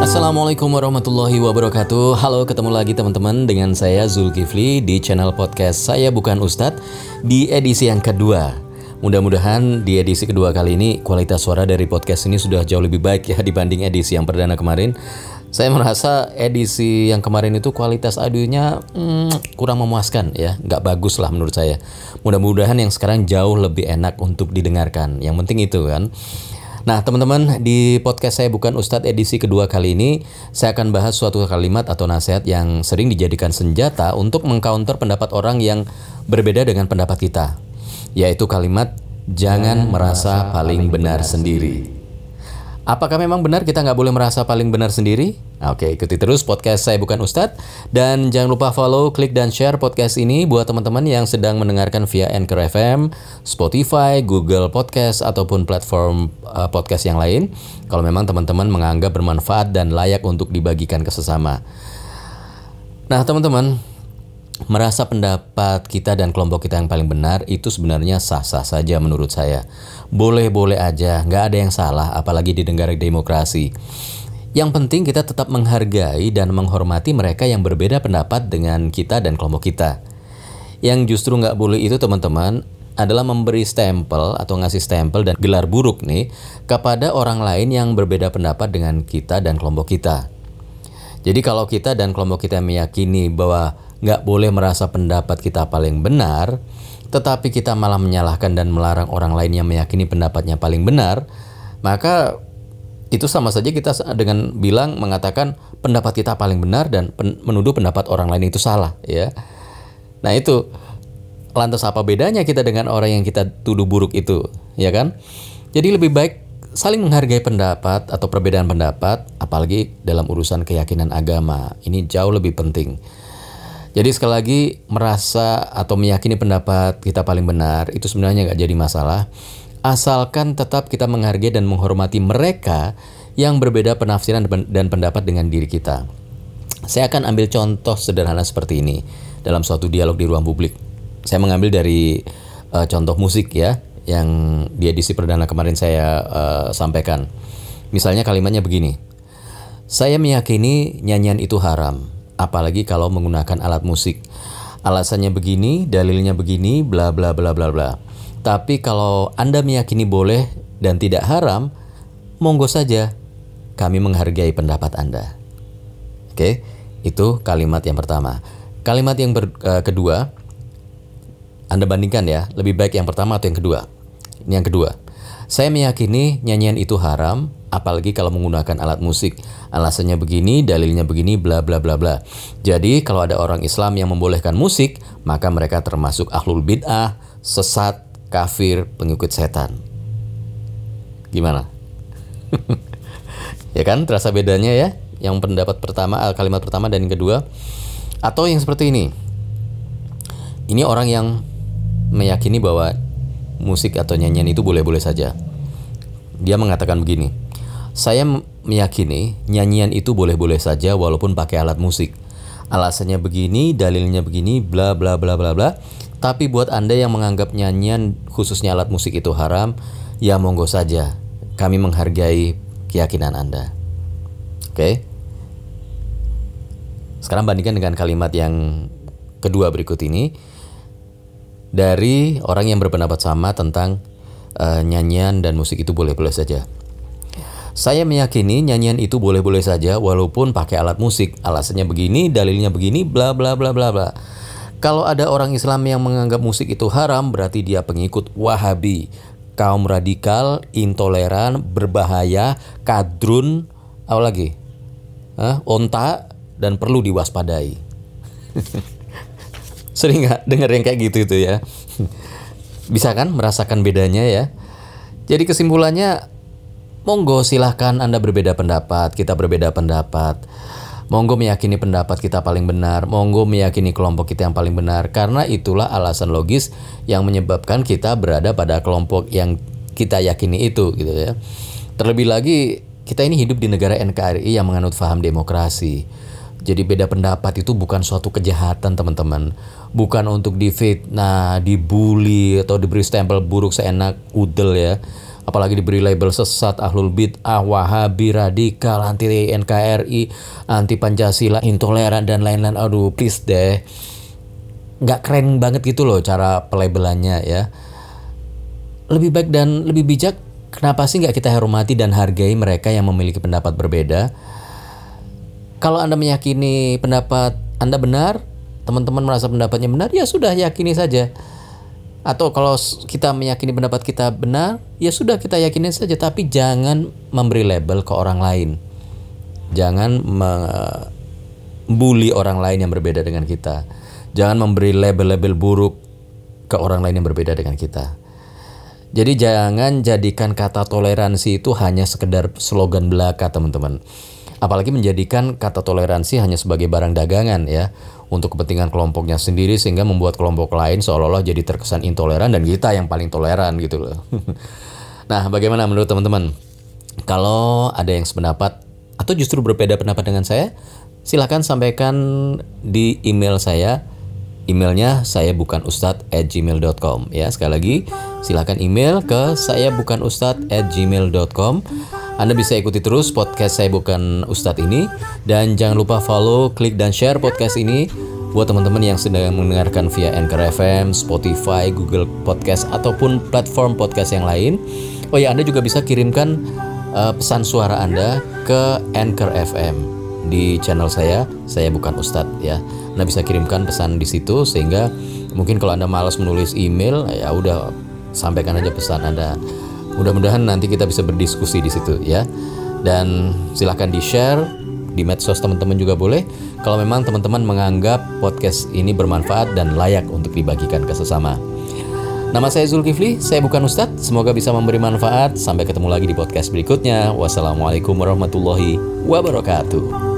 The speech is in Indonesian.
Assalamualaikum warahmatullahi wabarakatuh. Halo ketemu lagi teman-teman dengan saya Zulkifli di channel podcast Saya Bukan Ustadz di edisi yang kedua Mudah-mudahan di edisi kedua kali ini kualitas suara dari podcast ini sudah jauh lebih baik ya dibanding edisi yang perdana kemarin saya merasa edisi yang kemarin itu kualitas audionya hmm, kurang memuaskan ya, nggak bagus lah menurut saya. Mudah-mudahan yang sekarang jauh lebih enak untuk didengarkan. Yang penting itu kan. Nah teman-teman di podcast saya bukan Ustadz edisi kedua kali ini saya akan bahas suatu kalimat atau nasihat yang sering dijadikan senjata untuk mengcounter pendapat orang yang berbeda dengan pendapat kita, yaitu kalimat jangan merasa paling benar sendiri. Apakah memang benar kita nggak boleh merasa paling benar sendiri? Oke, ikuti terus podcast saya bukan Ustadz. Dan jangan lupa follow, klik, dan share podcast ini buat teman-teman yang sedang mendengarkan via Anchor FM, Spotify, Google Podcast, ataupun platform uh, podcast yang lain. Kalau memang teman-teman menganggap bermanfaat dan layak untuk dibagikan ke sesama. Nah teman-teman, merasa pendapat kita dan kelompok kita yang paling benar itu sebenarnya sah-sah saja menurut saya. Boleh-boleh aja, nggak ada yang salah, apalagi di negara demokrasi. Yang penting kita tetap menghargai dan menghormati mereka yang berbeda pendapat dengan kita dan kelompok kita. Yang justru nggak boleh itu teman-teman adalah memberi stempel atau ngasih stempel dan gelar buruk nih kepada orang lain yang berbeda pendapat dengan kita dan kelompok kita. Jadi kalau kita dan kelompok kita meyakini bahwa nggak boleh merasa pendapat kita paling benar, tetapi kita malah menyalahkan dan melarang orang lain yang meyakini pendapatnya paling benar, maka itu sama saja kita dengan bilang mengatakan pendapat kita paling benar dan pen menuduh pendapat orang lain itu salah, ya. Nah itu lantas apa bedanya kita dengan orang yang kita tuduh buruk itu, ya kan? Jadi lebih baik saling menghargai pendapat atau perbedaan pendapat, apalagi dalam urusan keyakinan agama. Ini jauh lebih penting. Jadi sekali lagi merasa atau meyakini pendapat kita paling benar itu sebenarnya nggak jadi masalah. Asalkan tetap kita menghargai dan menghormati mereka yang berbeda penafsiran dan pendapat dengan diri kita. Saya akan ambil contoh sederhana seperti ini dalam suatu dialog di ruang publik. Saya mengambil dari uh, contoh musik ya yang di edisi perdana kemarin saya uh, sampaikan. Misalnya kalimatnya begini. Saya meyakini nyanyian itu haram apalagi kalau menggunakan alat musik. Alasannya begini, dalilnya begini, bla bla bla bla bla. Tapi kalau Anda meyakini boleh dan tidak haram, monggo saja. Kami menghargai pendapat Anda. Oke, itu kalimat yang pertama. Kalimat yang ber, uh, kedua, Anda bandingkan ya, lebih baik yang pertama atau yang kedua. Ini yang kedua. Saya meyakini nyanyian itu haram, apalagi kalau menggunakan alat musik. Alasannya begini, dalilnya begini, bla bla bla bla. Jadi kalau ada orang Islam yang membolehkan musik, maka mereka termasuk ahlul bid'ah, sesat, kafir, pengikut setan. Gimana? ya kan, terasa bedanya ya? Yang pendapat pertama, eh, kalimat pertama dan yang kedua. Atau yang seperti ini. Ini orang yang meyakini bahwa musik atau nyanyian itu boleh-boleh saja. Dia mengatakan begini, saya meyakini nyanyian itu boleh-boleh saja walaupun pakai alat musik. Alasannya begini, dalilnya begini, bla bla bla bla bla. Tapi buat Anda yang menganggap nyanyian khususnya alat musik itu haram, ya monggo saja. Kami menghargai keyakinan Anda. Oke. Okay? Sekarang bandingkan dengan kalimat yang kedua berikut ini dari orang yang berpendapat sama tentang uh, nyanyian dan musik itu boleh-boleh saja. Saya meyakini nyanyian itu boleh-boleh saja walaupun pakai alat musik. Alasannya begini, dalilnya begini, bla bla bla bla bla. Kalau ada orang Islam yang menganggap musik itu haram, berarti dia pengikut Wahabi, kaum radikal, intoleran, berbahaya, kadrun, apa lagi? Hah? Onta dan perlu diwaspadai. Sering nggak dengar yang kayak gitu itu ya? Bisa kan merasakan bedanya ya? Jadi kesimpulannya Monggo silahkan Anda berbeda pendapat, kita berbeda pendapat. Monggo meyakini pendapat kita paling benar, monggo meyakini kelompok kita yang paling benar, karena itulah alasan logis yang menyebabkan kita berada pada kelompok yang kita yakini itu, gitu ya. Terlebih lagi, kita ini hidup di negara NKRI yang menganut faham demokrasi. Jadi beda pendapat itu bukan suatu kejahatan teman-teman. Bukan untuk difitnah, dibully atau diberi stempel buruk seenak udel ya. Apalagi diberi label sesat, ahlul bid'ah, wahabi, radikal, anti NKRI, anti Pancasila, intoleran dan lain-lain. Aduh, please deh. Nggak keren banget gitu loh cara pelabelannya ya. Lebih baik dan lebih bijak, kenapa sih nggak kita hormati dan hargai mereka yang memiliki pendapat berbeda? Kalau Anda meyakini pendapat Anda benar, teman-teman merasa pendapatnya benar, ya sudah yakini saja. Atau kalau kita meyakini pendapat kita benar, ya sudah kita yakini saja, tapi jangan memberi label ke orang lain. Jangan membuli orang lain yang berbeda dengan kita. Jangan memberi label-label buruk ke orang lain yang berbeda dengan kita. Jadi jangan jadikan kata toleransi itu hanya sekedar slogan belaka, teman-teman apalagi menjadikan kata toleransi hanya sebagai barang dagangan ya untuk kepentingan kelompoknya sendiri sehingga membuat kelompok lain seolah-olah jadi terkesan intoleran dan kita yang paling toleran gitu loh. nah, bagaimana menurut teman-teman? Kalau ada yang sependapat atau justru berbeda pendapat dengan saya, silahkan sampaikan di email saya. Emailnya saya bukan ustadz at gmail.com ya sekali lagi silahkan email ke saya bukan ustadz at gmail.com anda bisa ikuti terus podcast saya bukan Ustadz ini dan jangan lupa follow, klik dan share podcast ini buat teman-teman yang sedang mendengarkan via Anchor FM, Spotify, Google Podcast ataupun platform podcast yang lain. Oh ya, Anda juga bisa kirimkan uh, pesan suara Anda ke Anchor FM di channel saya. Saya bukan Ustadz ya. Anda bisa kirimkan pesan di situ sehingga mungkin kalau Anda malas menulis email ya udah sampaikan aja pesan Anda Mudah-mudahan nanti kita bisa berdiskusi di situ ya. Dan silahkan di-share di medsos teman-teman juga boleh. Kalau memang teman-teman menganggap podcast ini bermanfaat dan layak untuk dibagikan ke sesama. Nama saya Zulkifli, saya bukan Ustadz. Semoga bisa memberi manfaat. Sampai ketemu lagi di podcast berikutnya. Wassalamualaikum warahmatullahi wabarakatuh.